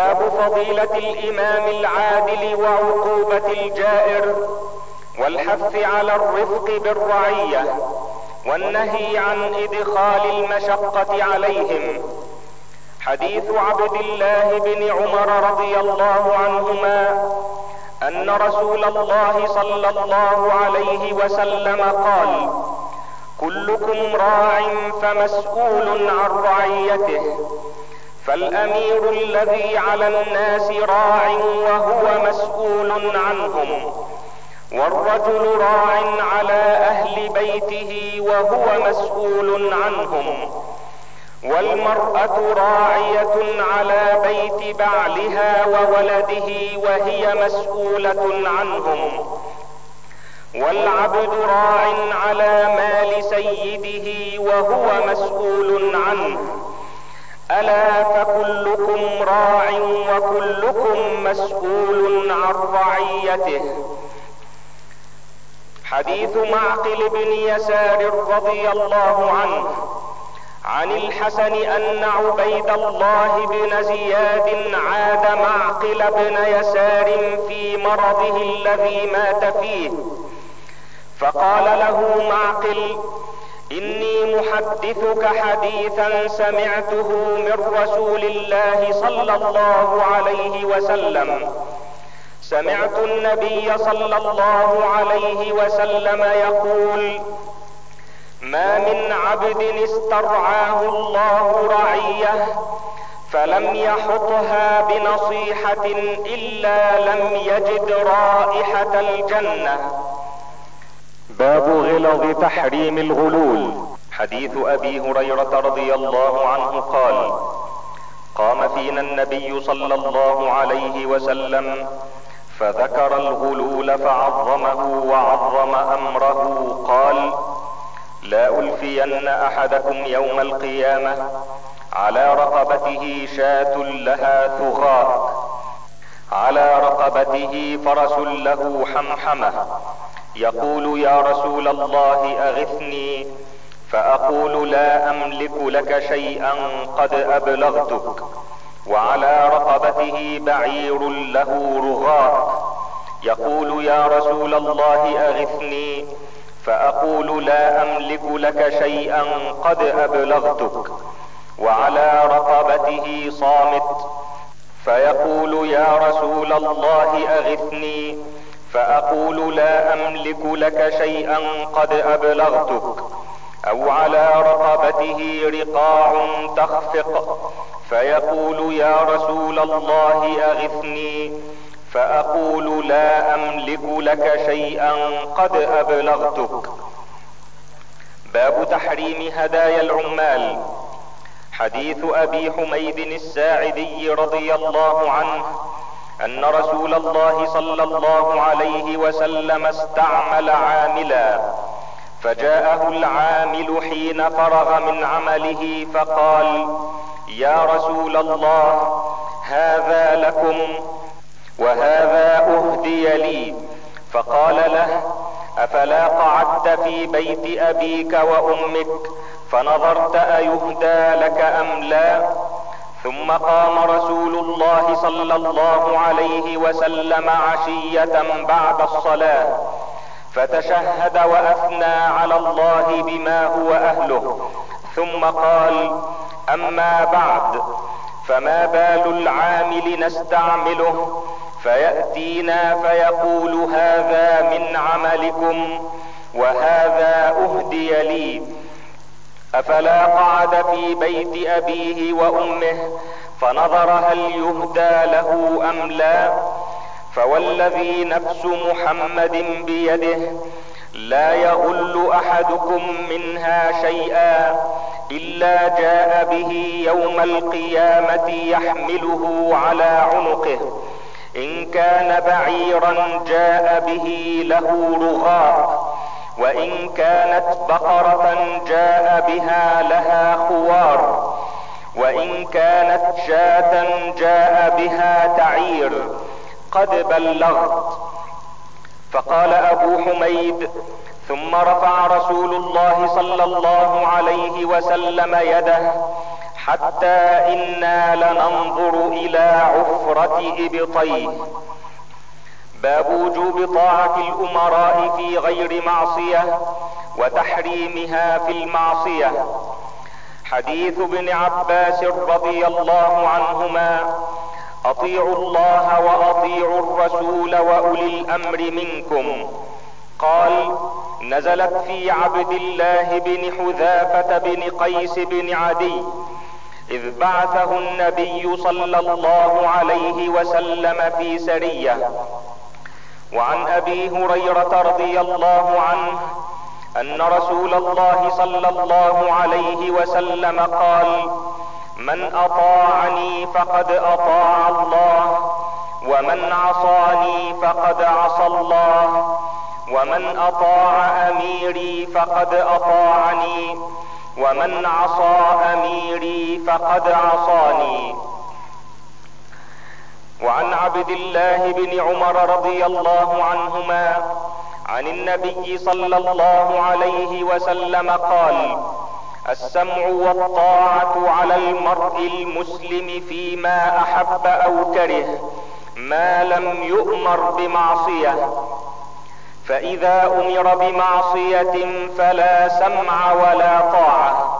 باب فضيلة الإمام العادل وعقوبة الجائر والحث على الرفق بالرعية والنهي عن إدخال المشقة عليهم. حديث عبد الله بن عمر رضي الله عنهما أن رسول الله صلى الله عليه وسلم قال كلكم راع فمسؤول عن رعيته فالامير الذي على الناس راع وهو مسؤول عنهم. والرجل راع على أهل بيته وهو مسؤول عنهم. والمراه راعيه على بيت بعلها وولده وهي مسؤوله عنهم. والعبد راع على مال سيده وهو مسؤول عنه. ألا فكلكم راع وكلكم مسؤول عن رعيته. حديث معقل بن يسار رضي الله عنه عن الحسن أن عبيد الله بن زياد عاد معقل بن يسار في مرضه الذي مات فيه. فقال له معقل إني محدثك حديثا سمعته من رسول الله صلى الله عليه وسلم. سمعت النبي صلى الله عليه وسلم يقول ما من عبد استرعاه الله رعية فلم يحطها بنصيحة إلا لم يجد رائحة الجنة. باب غلظ تحريم الغلول. حديث أبي هريرة رضي الله عنه قال قام فينا النبي صلى الله عليه وسلم فذكر الغلول فعظمه وعظم أمره قال لا ألفين أحدكم يوم القيامة على رقبته شاة لها ثغاء على رقبته فرس له حمحمة يقول يا رسول الله أغثني فأقول لا أملك لك شيئا قد أبلغتك وعلى رقبته بعير له رغاء يقول يا رسول الله أغثني فأقول لا أملك لك شيئا قد أبلغتك وعلى رقبته صامت. فيقول يا رسول الله أغثني فأقول لا أملك لك شيئا قد أبلغتك أو على رقبته رقاع تخفق. فيقول يا رسول الله أغثني. فأقول لا أملك لك شيئا قد أبلغتك. باب تحريم هدايا العمال. حديث أبي حميد الساعدي رضي الله عنه أن رسول الله صلى الله عليه وسلم استعمل عاملا فجاءه العامل حين فرغ من عمله فقال يا رسول الله هذا لكم وهذا أهدي لي. فقال له أفلا قعدت في بيت أبيك وأمك فنظرت أيهدى لك أم لا؟ ثم قام رسول الله صلى الله عليه وسلم عشية بعد الصلاة فتشهد وأثنى على الله بما هو أهله. ثم قال أما بعد فما بال العامل نستعمله؟ فيأتينا فيقول هذا من عملكم وهذا أهدي لي. أفلا قعد في بيت أبيه وأمه فنظر هل يهدى له أم لا؟ فوالذي نفس محمد بيده لا يغل أحدكم منها شيئا إلا جاء به يوم القيامة يحمله على عنقه. إن كان بعيرا جاء به له رغاء وإن كانت بقرة جاء بها لها خوار وإن كانت شاة جاء بها تعير قد بلغت. فقال أبو حميد ثم رفع رسول الله صلى الله عليه وسلم يده حتى إنا لننظر إلى عفرة إبطيه. باب وجوب طاعة الأمراء في غير معصية وتحريمها في المعصية. حديث ابن عباس رضي الله عنهما أطيعوا الله وأطيعوا الرسول وأولي الأمر منكم. قال نزلت في عبد الله بن حذافة بن قيس بن عدي إذ بعثه النبي صلى الله عليه وسلم في سرية. وعن أبي هريرة رضي الله عنه أن رسول الله صلى الله عليه وسلم قال من أطاعني فقد أطاع الله ومن عصاني فقد عصى الله ومن أطاع أميري فقد أطاعني ومن عصى أميري فقد عصاني. وعن عبد الله بن عمر رضي الله عنهما عن النبي صلى الله عليه وسلم قال السمع والطاعة على المرء المسلم فيما أحب أو كره ما لم يؤمر بمعصية فإذا أمر بمعصية فلا سمع ولا طاعة.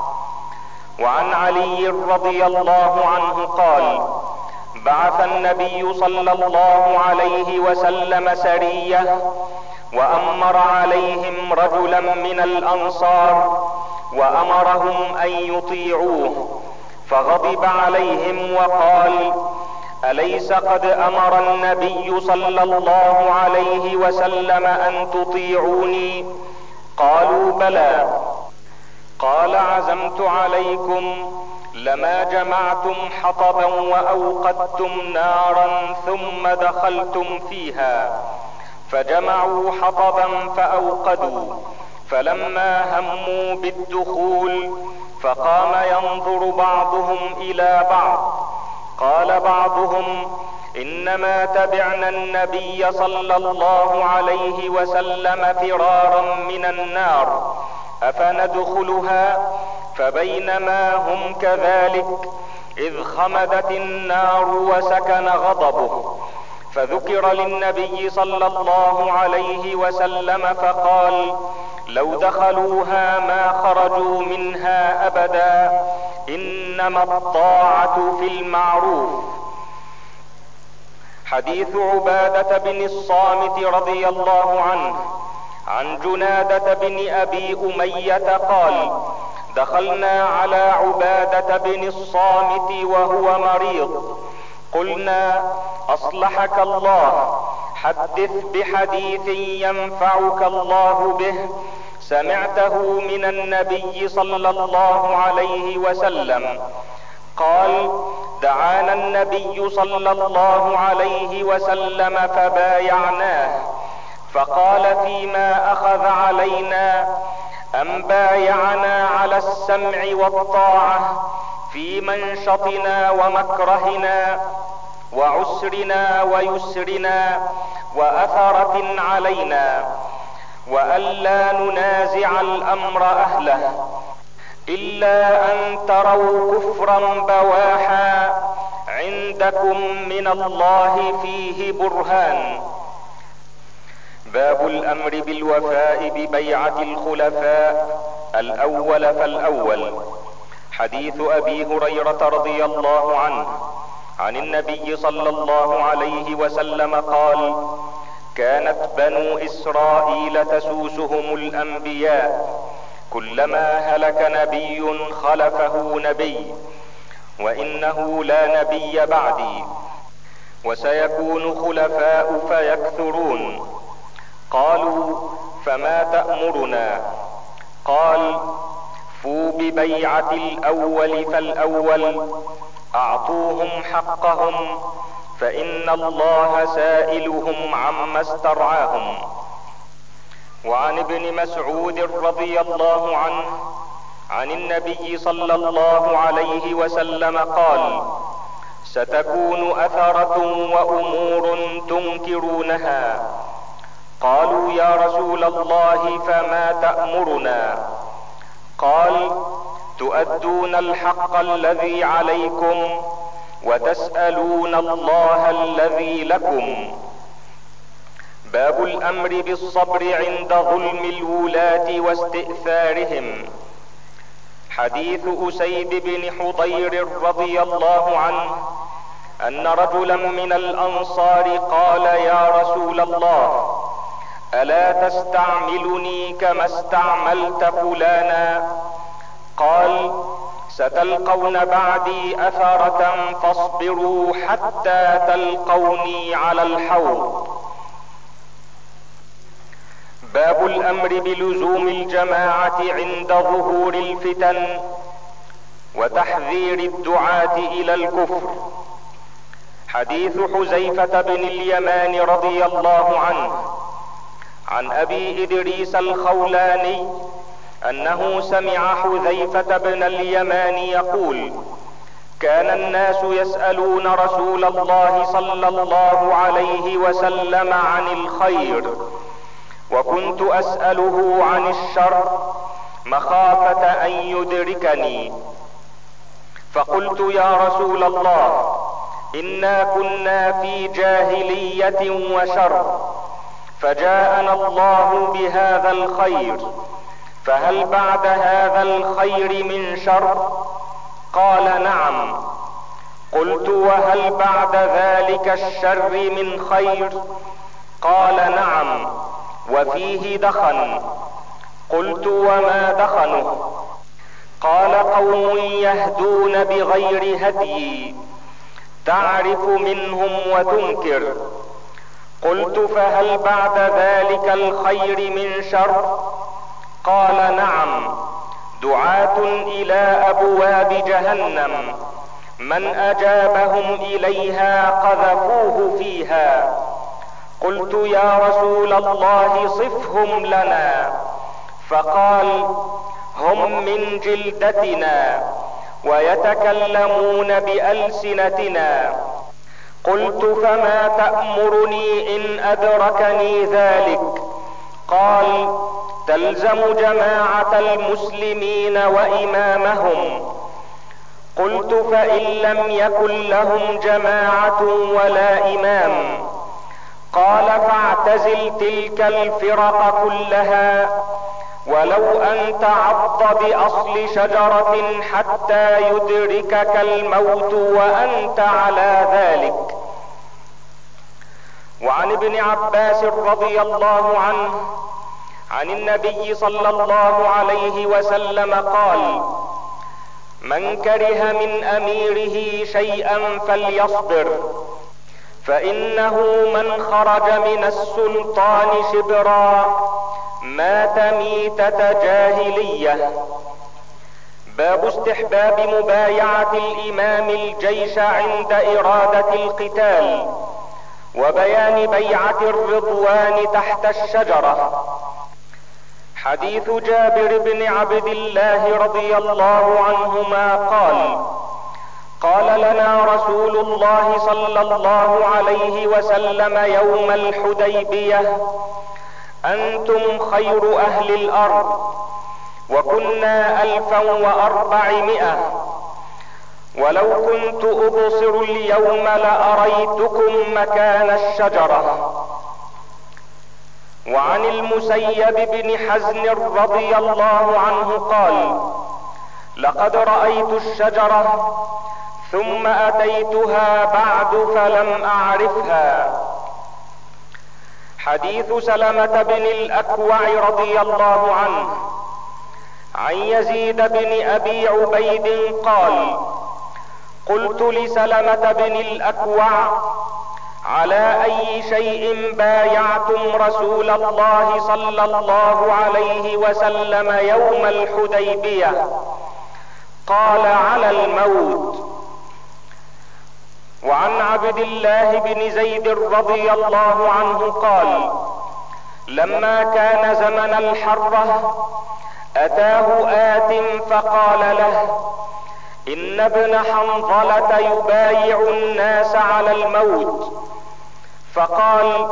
وعن علي رضي الله عنه قال بعث النبي صلى الله عليه وسلم سرية وأمر عليهم رجلا من الأنصار وأمرهم أن يطيعوه فغضب عليهم وقال أليس قد أمر النبي صلى الله عليه وسلم أن تطيعوني؟ قالوا بلى. قال عزمت عليكم لما جمعتم حطبا وأوقدتم نارا ثم دخلتم فيها فجمعوا حطبا فأوقدوا فلما هموا بالدخول فقام ينظر بعضهم إلى بعض قال بعضهم إنما تبعنا النبي صلى الله عليه وسلم فرارا من النار أفندخلها فبينما هم كذلك إذ خمدت النار وسكن غضبه فذكر للنبي صلى الله عليه وسلم فقال لو دخلوها ما خرجوا منها أبدا إنما الطاعة في المعروف. حديث عبادة بن الصامت رضي الله عنه عن جنادة بن أبي أمية قال دخلنا على عبادة بن الصامت وهو مريض. قلنا أصلحك الله حدث بحديث ينفعك الله به. سمعته من النبي صلى الله عليه وسلم. قال دعانا النبي صلى الله عليه وسلم فبايعناه. فقال فيما أخذ علينا أن بايعنا على السمع والطاعة في منشطنا ومكرهنا وعسرنا ويسرنا وأثرة علينا والا ننازع الأمر أهله إلا أن تروا كفرا بواحا عندكم من الله فيه برهان باب الأمر بالوفاء ببيعة الخلفاء. الأول فالأول. حديث أبي هريرة رضي الله عنه. عن النبي صلى الله عليه وسلم قال كانت بنو إسرائيل تسوسهم الأنبياء. كلما هلك نبي خلفه نبي. وإنه لا نبي بعدي. وسيكون خلفاء فيكثرون. قالوا فما تأمرنا؟ قال فوا ببيعة الأول فالأول أعطوهم حقهم فإن الله سائلهم عما استرعاهم. وعن ابن مسعود رضي الله عنه عن النبي صلى الله عليه وسلم قال ستكون أثرة وأمور تنكرونها قالوا يا رسول الله فما تأمرنا؟ قال تؤدون الحق الذي عليكم وتسألون الله الذي لكم. باب الأمر بالصبر عند ظلم الولاة واستئثارهم. حديث أسيد بن حضير رضي الله عنه أن رجلا من الأنصار قال يا رسول الله ألا تستعملني كما استعملت فلانا؟ قال ستلقون بعدي أثرة فاصبروا حتى تلقوني على الحوض. باب الأمر بلزوم الجماعة عند ظهور الفتن وتحذير الدعاة إلى الكفر. حديث حذيفة بن اليمان رضي الله عنه. عن أبي إدريس الخولاني أنه سمع حذيفة بن اليمان يقول كان الناس يسألون رسول الله صلى الله عليه وسلم عن الخير وكنت أسأله عن الشر مخافة أن يدركني. فقلت يا رسول الله إنا كنا في جاهلية وشر. فجاءنا الله بهذا الخير. فهل بعد هذا الخير من شر؟ قال نعم. قلت وهل بعد ذلك الشر من خير؟ قال نعم. وفيه دخن. قلت وما دخنه؟ قال قوم يهدون بغير هدي. تعرف منهم وتنكر. قلت فهل بعد ذلك الخير من شر؟ قال نعم دعاة إلى أبواب جهنم من أجابهم إليها قذفوه فيها. قلت يا رسول الله صفهم لنا. فقال هم من جلدتنا ويتكلمون بألسنتنا. قلت فما تأمرني إن أدركني ذلك؟ قال تلزم جماعة المسلمين وإمامهم. قلت فإن لم يكن لهم جماعة ولا إمام. قال فاعتزل تلك الفرق كلها. ولو ان تعض بأصل شجرة حتى يدركك الموت وأنت على ذلك. وعن ابن عباس رضي الله عنه عن النبي صلى الله عليه وسلم قال من كره من أميره شيئا فليصبر فإنه من خرج من السلطان شبرا مات ميتة جاهلية. باب استحباب مبايعة الإمام الجيش عند إرادة القتال وبيان بيعة الرضوان تحت الشجرة. حديث جابر بن عبد الله رضي الله عنهما قال قال لنا رسول الله صلى الله عليه وسلم يوم الحديبية أنتم خير أهل الأرض وكنا ألفا وأربعمائة. ولو كنت أبصر اليوم لأريتكم مكان الشجرة. وعن المسيب بن حزن رضي الله عنه قال لقد رأيت الشجرة ثم أتيتها بعد فلم أعرفها. حديث سلمة بن الأكوع رضي الله عنه. عن يزيد بن أبي عبيد قال قلت لسلمة بن الأكوع على أي شيء بايعتم رسول الله صلى الله عليه وسلم يوم الحديبية؟ قال على الموت. وعن عبد الله بن زيد رضي الله عنه قال لما كان زمن الحرة أتاه آت فقال له إن ابن حنظلة يبايع الناس على الموت. فقال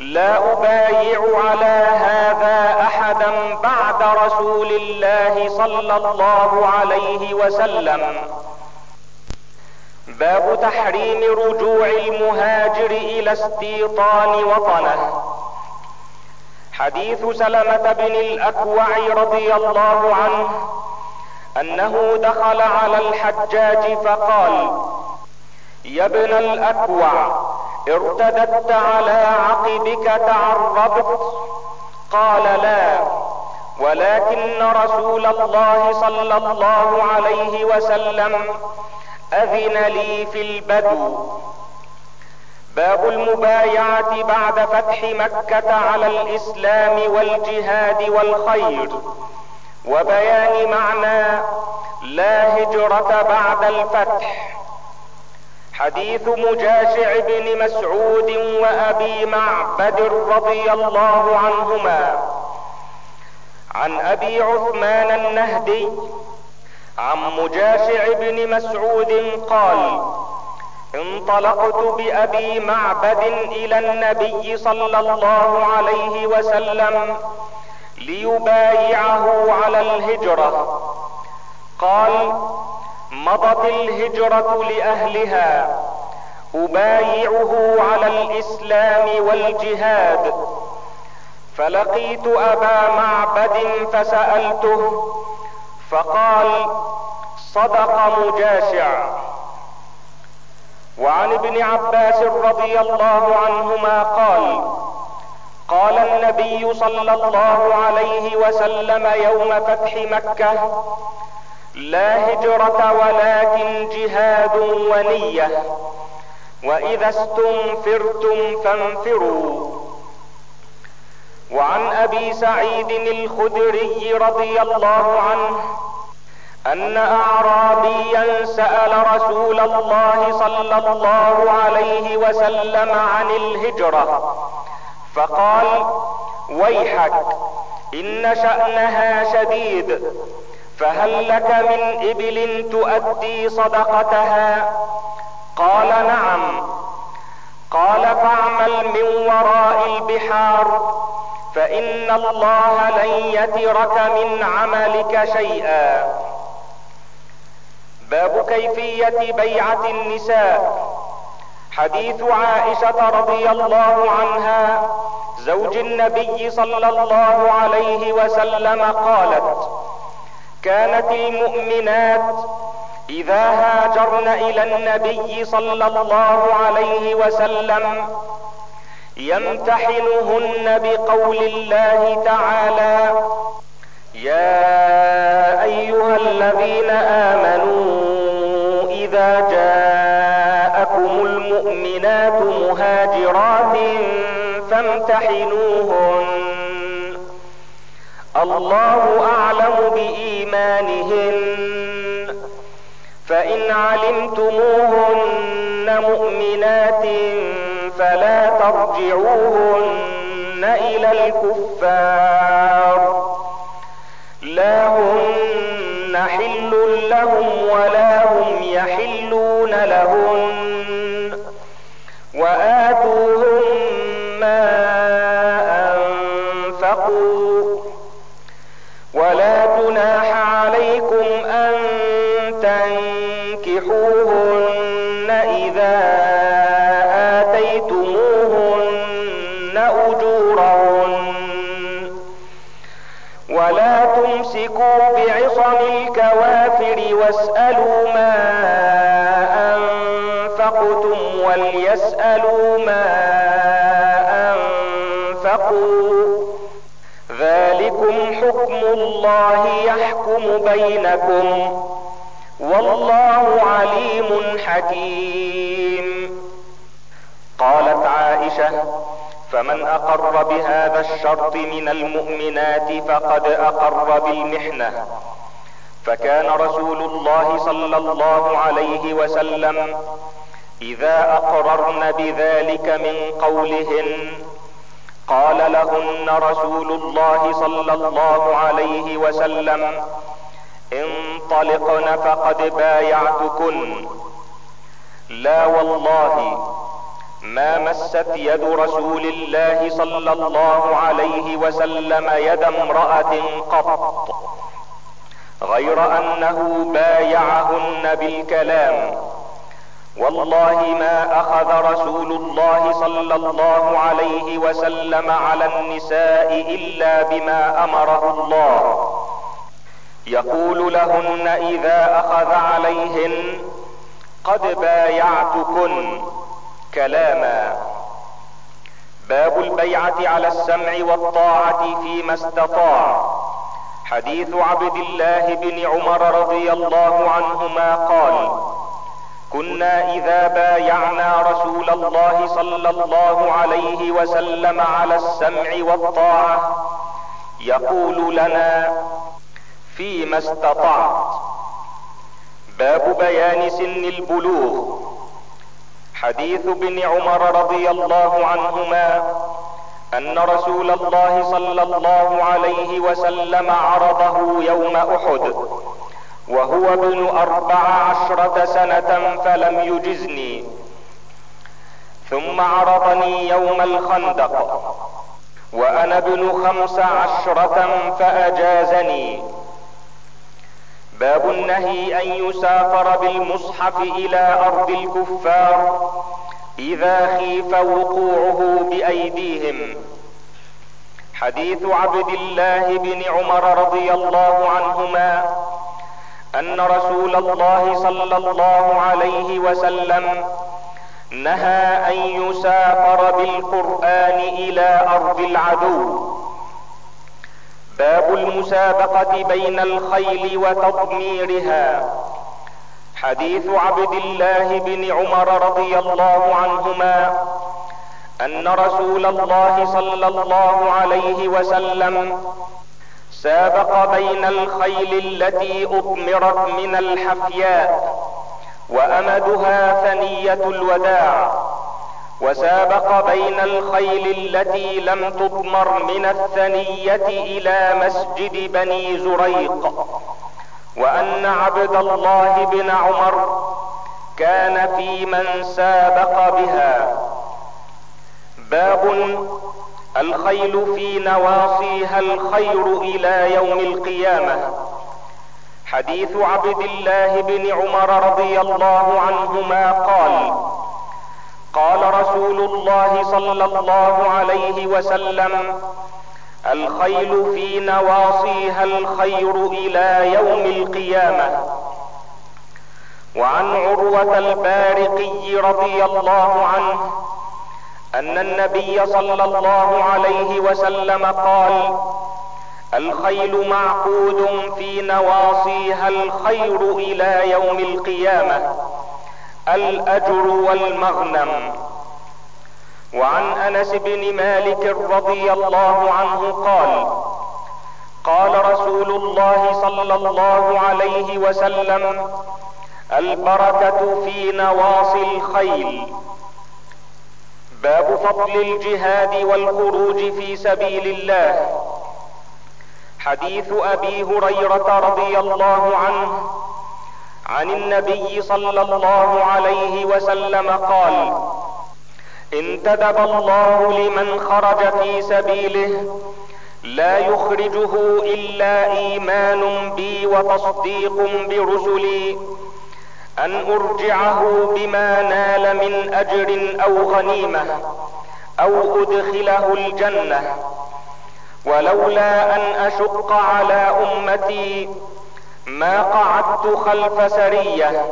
لا أبايع على هذا احد أحدا بعد رسول الله صلى الله عليه وسلم. باب تحريم رجوع المهاجر إلى استيطان وطنه. حديث سلمة بن الأكوع رضي الله عنه أنه دخل على الحجاج فقال يا ابن الأكوع ارتددت على عقبك تعربت قال لا ولكن رسول الله صلى الله عليه وسلم أذن لي في البدو. باب المبايعة بعد فتح مكة على الإسلام والجهاد والخير وبيان معنى لا هجرة بعد الفتح. حديث مجاشع بن مسعود وأبي معبد رضي الله عنهما. عن أبي عثمان النهدي عن مجاشع بن مسعود قال انطلقت بأبي معبد إلى النبي صلى الله عليه وسلم ليبايعه على الهجرة. قال مضت الهجرة لأهلها أبايعه على الإسلام والجهاد. فلقيت أبا معبد فسألته فقال صدق مجاشع. وعن ابن عباس رضي الله عنهما قال قال النبي صلى الله عليه وسلم يوم فتح مكة لا هجرة ولكن جهاد ونية. وإذا استنفرتم فانفروا. وعن أبي سعيد الخدري رضي الله عنه أن اعرابيا سأل رسول الله صلى الله عليه وسلم عن الهجرة فقال ويحك إن شأنها شديد فهل لك من إبل تؤدي صدقتها قال نعم. قال فاعمل من وراء البحار. فإن الله لن يترك من عملك شيئا. باب كيفية بيعة النساء. حديث عائشة رضي الله عنها زوج النبي صلى الله عليه وسلم قالت كانت المؤمنات إذا هاجرن إلى النبي صلى الله عليه وسلم يمتحنهن بقول الله تعالى يا أيها الذين آمنوا إذا جاءكم المؤمنات مهاجرات فامتحنوهن. الله أعلم بإيمانهن. فإن علمتموهن مؤمنات فلا ترجعوهن إلى الكفار. لا هن حل لهم ولا هم يحلون لهن. واتوهم واسالوا ما انفقتم وليسالوا ما انفقوا ذلكم حكم الله يحكم بينكم والله عليم حكيم. قالت عائشه فمن اقر بهذا الشرط من المؤمنات فقد اقر بالمحنه فكان رسول الله صلى الله عليه وسلم إذا أقررن بذلك من قولهن قال لهن رسول الله صلى الله عليه وسلم انطلقن فقد بايعتكن. لا والله ما مست يد رسول الله صلى الله عليه وسلم يد امرأة قط. غير أنه بايعهن بالكلام. والله ما أخذ رسول الله صلى الله عليه وسلم على النساء إلا بما أمره الله. يقول لهن إذا أخذ عليهن قد بايعتكن كلاما. باب البيعة على السمع والطاعة فيما استطاع. حديث عبد الله بن عمر رضي الله عنهما قال كنا إذا بايعنا رسول الله صلى الله عليه وسلم على السمع والطاعة يقول لنا فيما استطعت؟ باب بيان سن البلوغ. حديث ابن عمر رضي الله عنهما أن رسول الله صلى الله عليه وسلم عرضه يوم أحد وهو ابن أربع عشرة سنة فلم يجزني. ثم عرضني يوم الخندق وأنا ابن خمس عشرة فأجازني. باب النهي أن يسافر بالمصحف إلى أرض الكفار إذا خيف وقوعه بأيديهم. حديث عبد الله بن عمر رضي الله عنهما أن رسول الله صلى الله عليه وسلم نهى أن يسافر بالقرآن إلى أرض العدو. باب المسابقة بين الخيل وتضميرها. حديث عبد الله بن عمر رضي الله عنهما أن رسول الله صلى الله عليه وسلم سابق بين الخيل التي اضمرت من الحفياء وأمدها ثنية الوداع وسابق بين الخيل التي لم تضمر من الثنية إلى مسجد بني زريق. وأن عبد الله بن عمر كان في من سابق بها. باب الخيل في نواصيها الخير إلى يوم القيامة. حديث عبد الله بن عمر رضي الله عنهما قال قال رسول الله صلى الله عليه وسلم الخيل في نواصيها الخير إلى يوم القيامة. وعن عروة البارقي رضي الله عنه أن النبي صلى الله عليه وسلم قال الخيل معقود في نواصيها الخير إلى يوم القيامة الأجر والمغنم. وعن أنس بن مالك رضي الله عنه قال قال رسول الله صلى الله عليه وسلم البركة في نواصي الخيل. باب فضل الجهاد والخروج في سبيل الله. حديث أبي هريرة رضي الله عنه عن النبي صلى الله عليه وسلم قال انتدب الله لمن خرج في سبيله لا يخرجه إلا إيمان بي وتصديق برسلي أن أرجعه بما نال من أجر أو غنيمة أو أدخله الجنة ولولا أن أشق على أمتي ما قعدت خلف سرية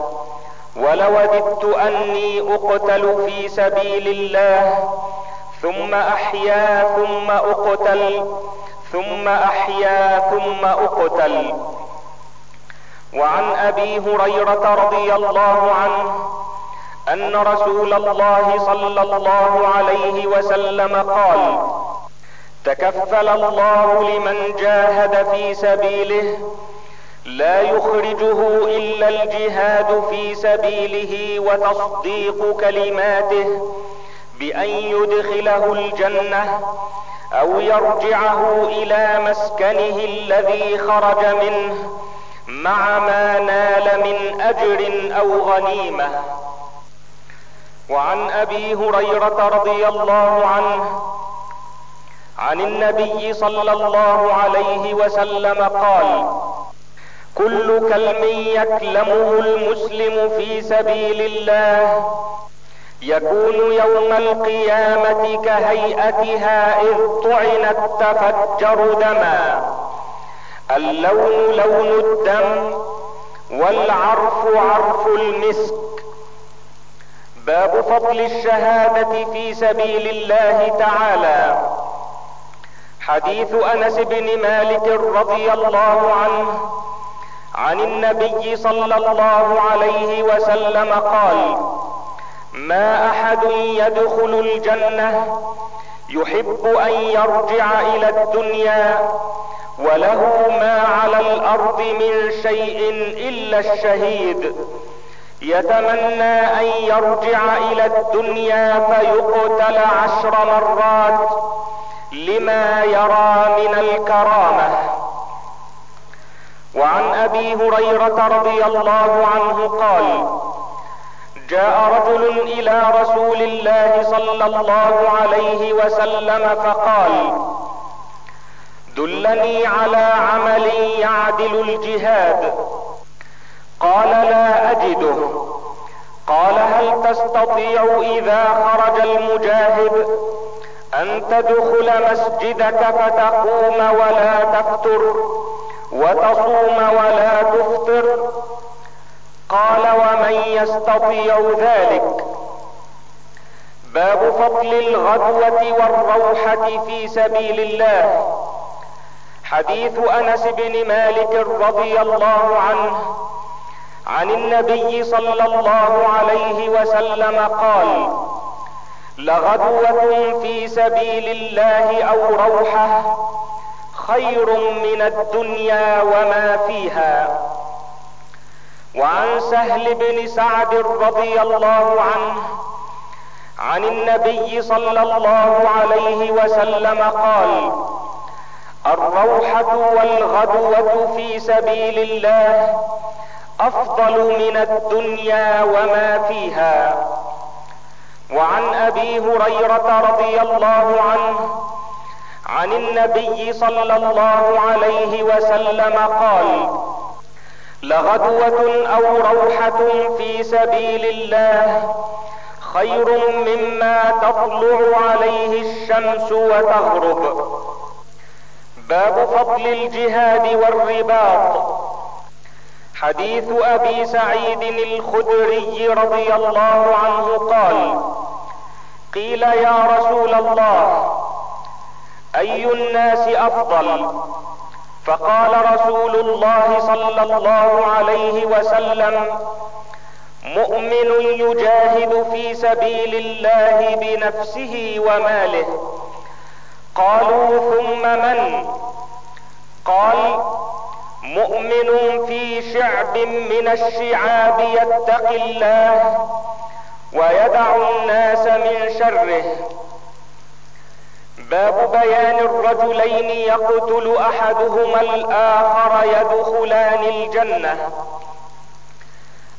ولوددت أني أقتل في سبيل الله ثم احيا ثم أقتل ثم احيا ثم أقتل. وعن أبي هريرة رضي الله عنه أن رسول الله صلى الله عليه وسلم قال تكفل الله لمن جاهد في سبيله لا يخرجه إلا الجهاد في سبيله وتصديق كلماته بأن يدخله الجنة أو يرجعه إلى مسكنه الذي خرج منه مع ما نال من أجر أو غنيمة. وعن أبي هريرة رضي الله عنه عن النبي صلى الله عليه وسلم قال كل كلم يكلمه المسلم في سبيل الله. يكون يوم القيامة كهيئتها إذ طعنت تفجر دما. اللون لون الدم والعرف عرف المسك. باب فضل الشهادة في سبيل الله تعالى. حديث أنس بن مالك رضي الله عنه عن النبي صلى الله عليه وسلم قال ما أحد يدخل الجنة يحب أن يرجع إلى الدنيا وله ما على الأرض من شيء إلا الشهيد. يتمنى أن يرجع إلى الدنيا فيقتل عشر مرات لما يرى من الكرامة. وعن أبي هريرة رضي الله عنه قال جاء رجل إلى رسول الله صلى الله عليه وسلم فقال دلني على عمل يعدل الجهاد. قال لا أجده. قال هل تستطيع إذا خرج المجاهد أن تدخل مسجدك فتقوم ولا تفتر وتصوم ولا تفطر. قال ومن يستطيع ذلك؟ باب فضل الغدوة والروحة في سبيل الله. حديث انس بن مالك رضي الله عنه عن النبي صلى الله عليه وسلم قال لغدوة في سبيل الله أو روحة. خير من الدنيا وما فيها. وعن سهل بن سعد رضي الله عنه عن النبي صلى الله عليه وسلم قال الروحة والغدوة في سبيل الله أفضل من الدنيا وما فيها. وعن أبي هريرة رضي الله عنه عن النبي صلى الله عليه وسلم قال لغدوة أو روحة في سبيل الله خير مما تطلع عليه الشمس وتغرب. باب فضل الجهاد والرباط. حديث أبي سعيد الخدري رضي الله عنه قال قيل يا رسول الله أي الناس أفضل؟ فقال رسول الله صلى الله عليه وسلم مؤمن يجاهد في سبيل الله بنفسه وماله. قالوا ثم من؟ قال مؤمن في شعب من الشعاب يتقي الله ويدع الناس من شره. باب بيان الرجلين يقتل أحدهما الآخر يدخلان الجنة.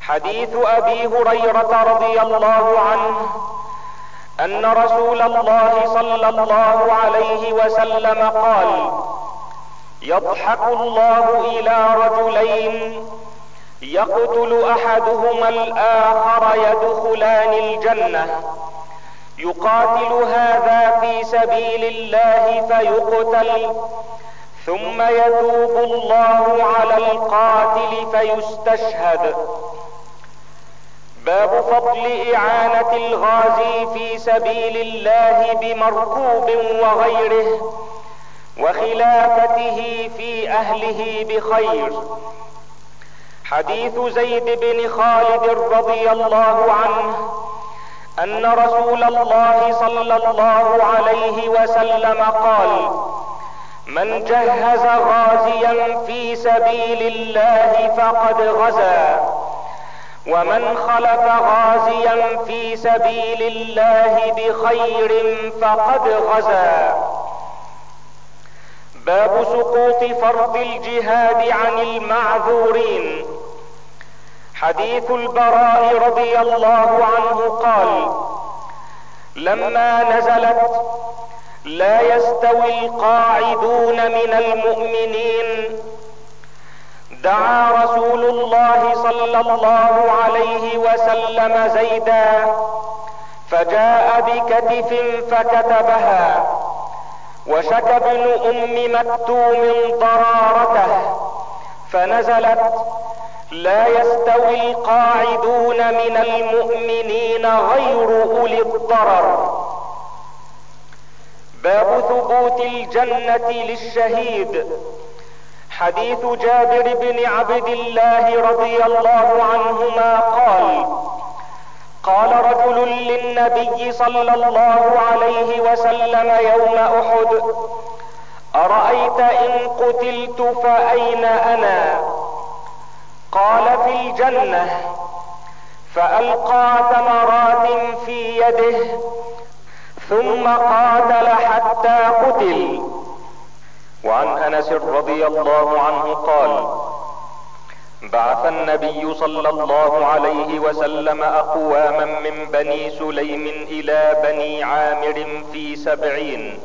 حديث أبي هريرة رضي الله عنه أن رسول الله صلى الله عليه وسلم قال يضحك الله إلى رجلين يقتل أحدهما الآخر يدخلان الجنة. يقاتل هذا في سبيل الله فيقتل ثم يتوب الله على القاتل فيستشهد. باب فضل إعانة الغازي في سبيل الله بمركوب وغيره وخلافته في أهله بخير. حديث زيد بن خالد رضي الله عنه أن رسول الله صلى الله عليه وسلم قال من جهز غازيا في سبيل الله فقد غزا ومن خلف غازيا في سبيل الله بخير فقد غزا. باب سقوط فرض الجهاد عن المعذورين. حديث البراء رضي الله عنه قال لما نزلت لا يستوي القاعدون من المؤمنين. دعا رسول الله صلى الله عليه وسلم زيدا فجاء بكتف فكتبها وشك ابن أم مكتوم ضرارته فنزلت لا يستوي القاعدون من المؤمنين غير أولي الضرر. باب ثبوت الجنة للشهيد. حديث جابر بن عبد الله رضي الله عنهما قال قال رجل للنبي صلى الله عليه وسلم يوم أحد أرأيت إن قتلت فأين أنا؟ قال في الجنة فألقى تمرات في يده ثم قاتل حتى قتل. وعن أنس رضي الله عنه قال بعث النبي صلى الله عليه وسلم أقواما من بني سليم إلى بني عامر في سبعين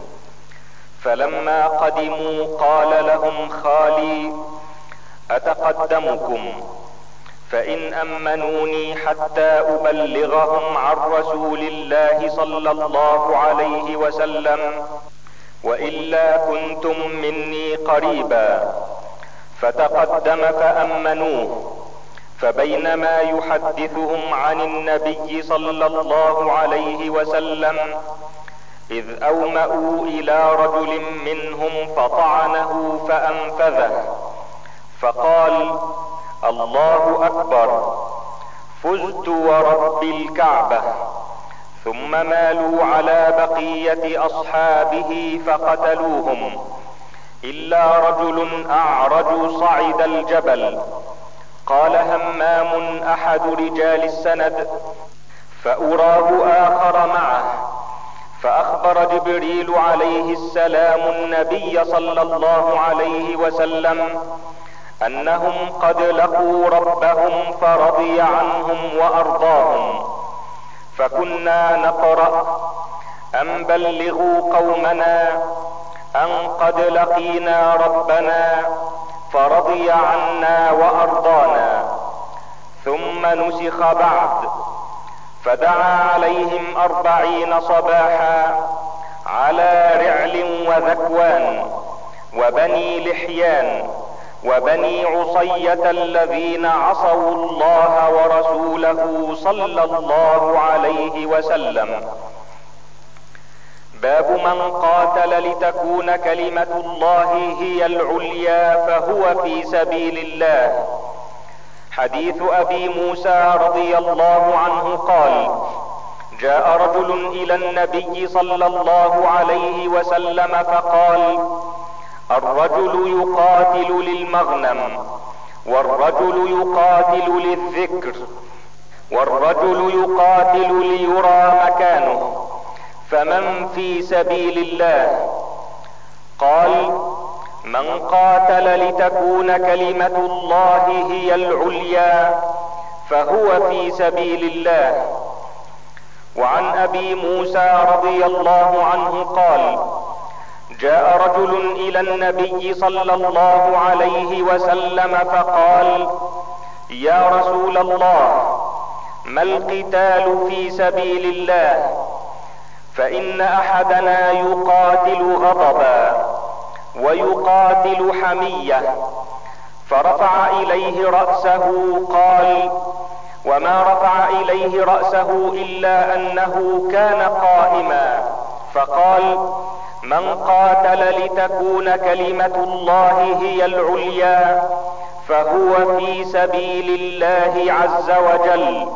فلما قدموا قال لهم خالي أتقدمكم؟ فإن أمنوني حتى أبلغهم عن رسول الله صلى الله عليه وسلم وإلا كنتم مني قريبا. فتقدم فأمنوه فبينما يحدثهم عن النبي صلى الله عليه وسلم إذ أومأوا إلى رجل منهم فطعنه فأنفذه. فقال الله أكبر. فزت ورب الكعبة ثم مالوا على بقية أصحابه فقتلوهم. إلا رجل أعرج صعد الجبل. قال همام أحد رجال السند فأراه آخر معه. فأخبر جبريل عليه السلام النبي صلى الله عليه وسلم أنهم قد لقوا ربهم فرضي عنهم وأرضاهم. فكنا نقرأ ان بلغوا قومنا أن قد لقينا ربنا فرضي عنا وأرضانا. ثم نسخ بعد فدعا عليهم أربعين صباحا على رعل وذكوان وبني لحيان. وبني عصية الذين عصوا الله ورسوله صلى الله عليه وسلم. باب من قاتل لتكون كلمة الله هي العليا فهو في سبيل الله. حديث أبي موسى رضي الله عنه قال جاء رجل إلى النبي صلى الله عليه وسلم فقال الرجل يقاتل للمغنم والرجل يقاتل للذكر والرجل يقاتل ليرى مكانه فمن في سبيل الله؟ قال من قاتل لتكون كلمة الله هي العليا فهو في سبيل الله. وعن أبي موسى رضي الله عنه قال جاء رجل إلى النبي صلى الله عليه وسلم فقال يا رسول الله ما القتال في سبيل الله؟ فإن أحدنا يقاتل غضبا ويقاتل حمية. فرفع إليه رأسه قال وما رفع إليه رأسه إلا أنه كان قائما. فقال من قاتل لتكون كلمة الله هي العليا فهو في سبيل الله عز وجل.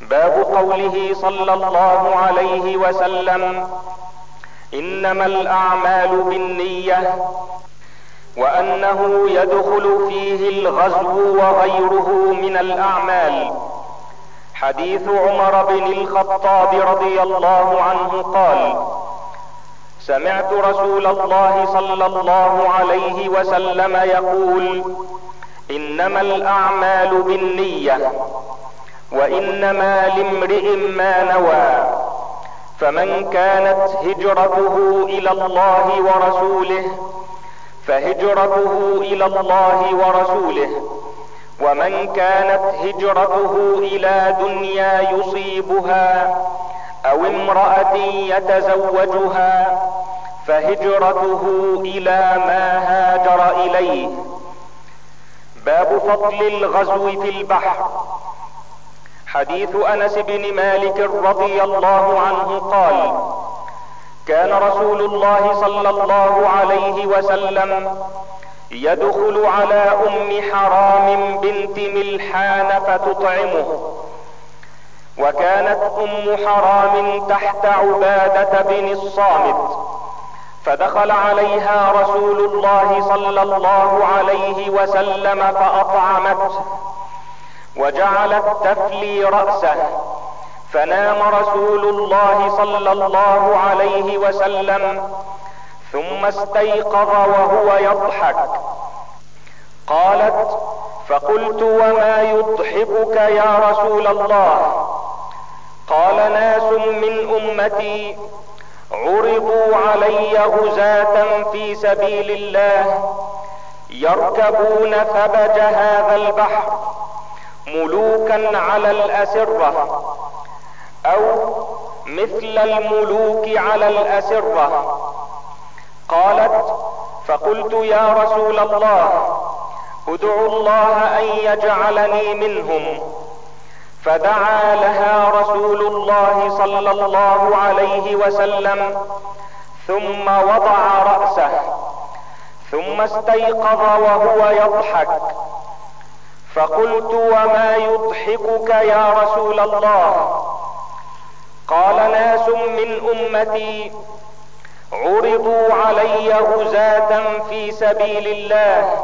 باب قوله صلى الله عليه وسلم إنما الأعمال بالنية وأنه يدخل فيه الغزو وغيره من الأعمال. حديث عمر بن الخطاب رضي الله عنه قال سمعت رسول الله صلى الله عليه وسلم يقول إنما الأعمال بالنية وإنما لامرئ ما نوى فمن كانت هجرته إلى الله ورسوله فهجرته إلى الله ورسوله ومن كانت هجرته إلى دنيا يصيبها أو امرأة يتزوجها فهجرته إلى ما هاجر إليه. باب فضل الغزو في البحر. حديث أنس بن مالك رضي الله عنه قال كان رسول الله صلى الله عليه وسلم يدخل على أم حرام بنت ملحان فتطعمه. وكانت أم حرام تحت عبادة بن الصامت. فدخل عليها رسول الله صلى الله عليه وسلم فأطعمته وجعلت تفلي رأسه. فنام رسول الله صلى الله عليه وسلم ثم استيقظ وهو يضحك. قالت فقلت وما يضحكك يا رسول الله؟ قال ناس من أمتي عرضوا علي غزاة في سبيل الله. يركبون ثبج هذا البحر ملوكا على الاسره أو مثل الملوك على الاسره. قالت فقلت يا رسول الله ادعو الله ان يجعلني منهم. فدعا لها رسول الله صلى الله عليه وسلم ثم وضع رأسه ثم استيقظ وهو يضحك. فقلت وما يضحكك يا رسول الله؟ قال ناس من أمتي عرضوا علي غزاة في سبيل الله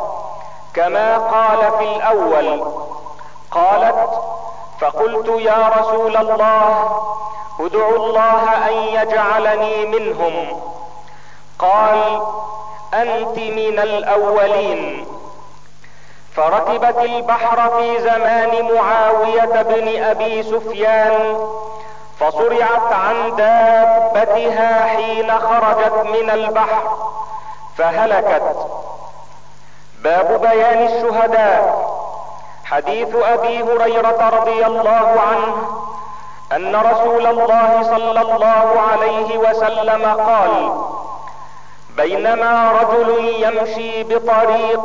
كما قال في الأول. قالت فقلت يا رسول الله ادعو الله أن يجعلني منهم. قال أنت من الأولين. فركبت البحر في زمان معاوية بن أبي سفيان فصرعت عن دابتها حين خرجت من البحر فهلكت. باب بيان الشهداء. حديث أبي هريرة رضي الله عنه أن رسول الله صلى الله عليه وسلم قال بينما رجل يمشي بطريق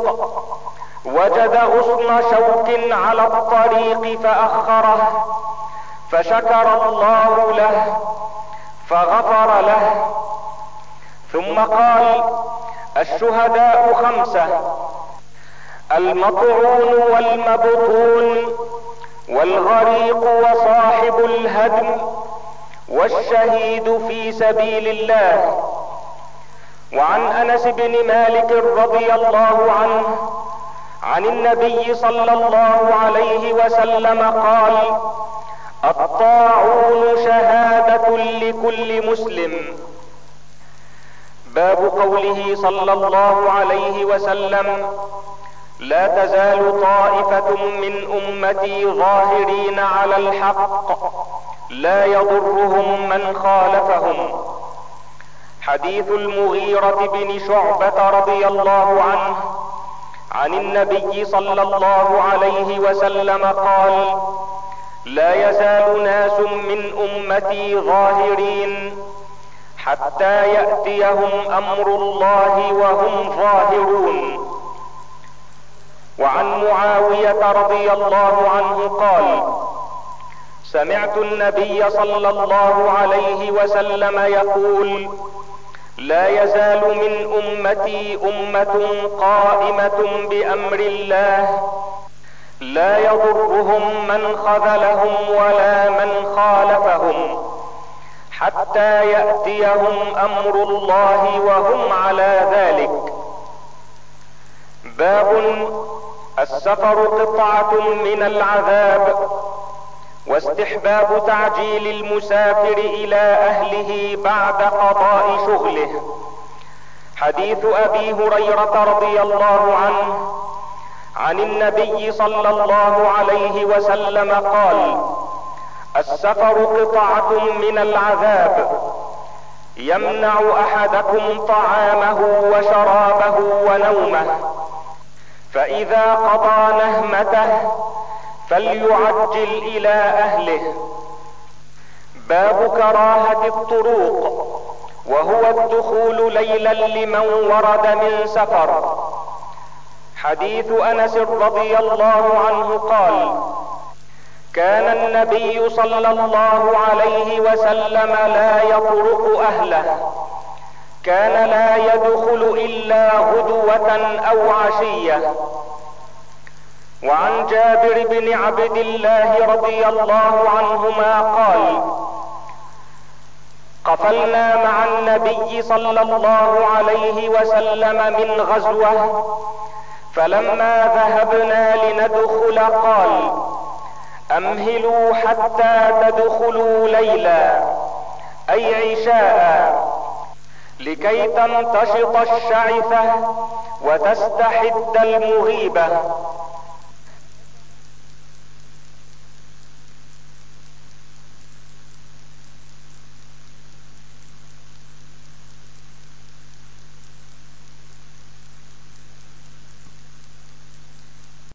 وجد غصن شوك على الطريق فأخره فشكر الله له فغفر له ثم قال الشهداء خمسة المطعون والمبطون والغريق وصاحب الهدم والشهيد في سبيل الله. وعن أنس بن مالك رضي الله عنه عن النبي صلى الله عليه وسلم قال الطاعون شهادة لكل مسلم. باب قوله صلى الله عليه وسلم لا تزال طائفة من أمتي ظاهرين على الحق. لا يضرهم من خالفهم. حديث المغيرة بن شعبة رضي الله عنه عن النبي صلى الله عليه وسلم قال لا يزال ناس من أمتي ظاهرين حتى يأتيهم أمر الله وهم ظاهرون. وعن معاوية رضي الله عنه قال سمعت النبي صلى الله عليه وسلم يقول لا يزال من أمتي أمة قائمة بأمر الله لا يضرهم من خذلهم ولا من خالفهم حتى يأتيهم أمر الله وهم على ذلك. باب السفر قطعة من العذاب واستحباب تعجيل المسافر إلى أهله بعد قضاء شغله. حديث أبي هريرة رضي الله عنه عن النبي صلى الله عليه وسلم قال السفر قطعة من العذاب يمنع أحدكم طعامه وشرابه ونومه. فإذا قضى نهمته فليعجل إلى أهله. باب كراهة الطروق وهو الدخول ليلا لمن ورد من سفر. حديث أنس رضي الله عنه قال كان النبي صلى الله عليه وسلم لا يطرق أهله. كان لا يدخل إلا غدوة أو عشية. وعن جابر بن عبد الله رضي الله عنهما قال قفلنا مع النبي صلى الله عليه وسلم من غزوة فلما ذهبنا لندخل قال أمهلوا حتى تدخلوا ليلا أي عشاء. لكي تنتشط الشعثة وتستحد المغيبة.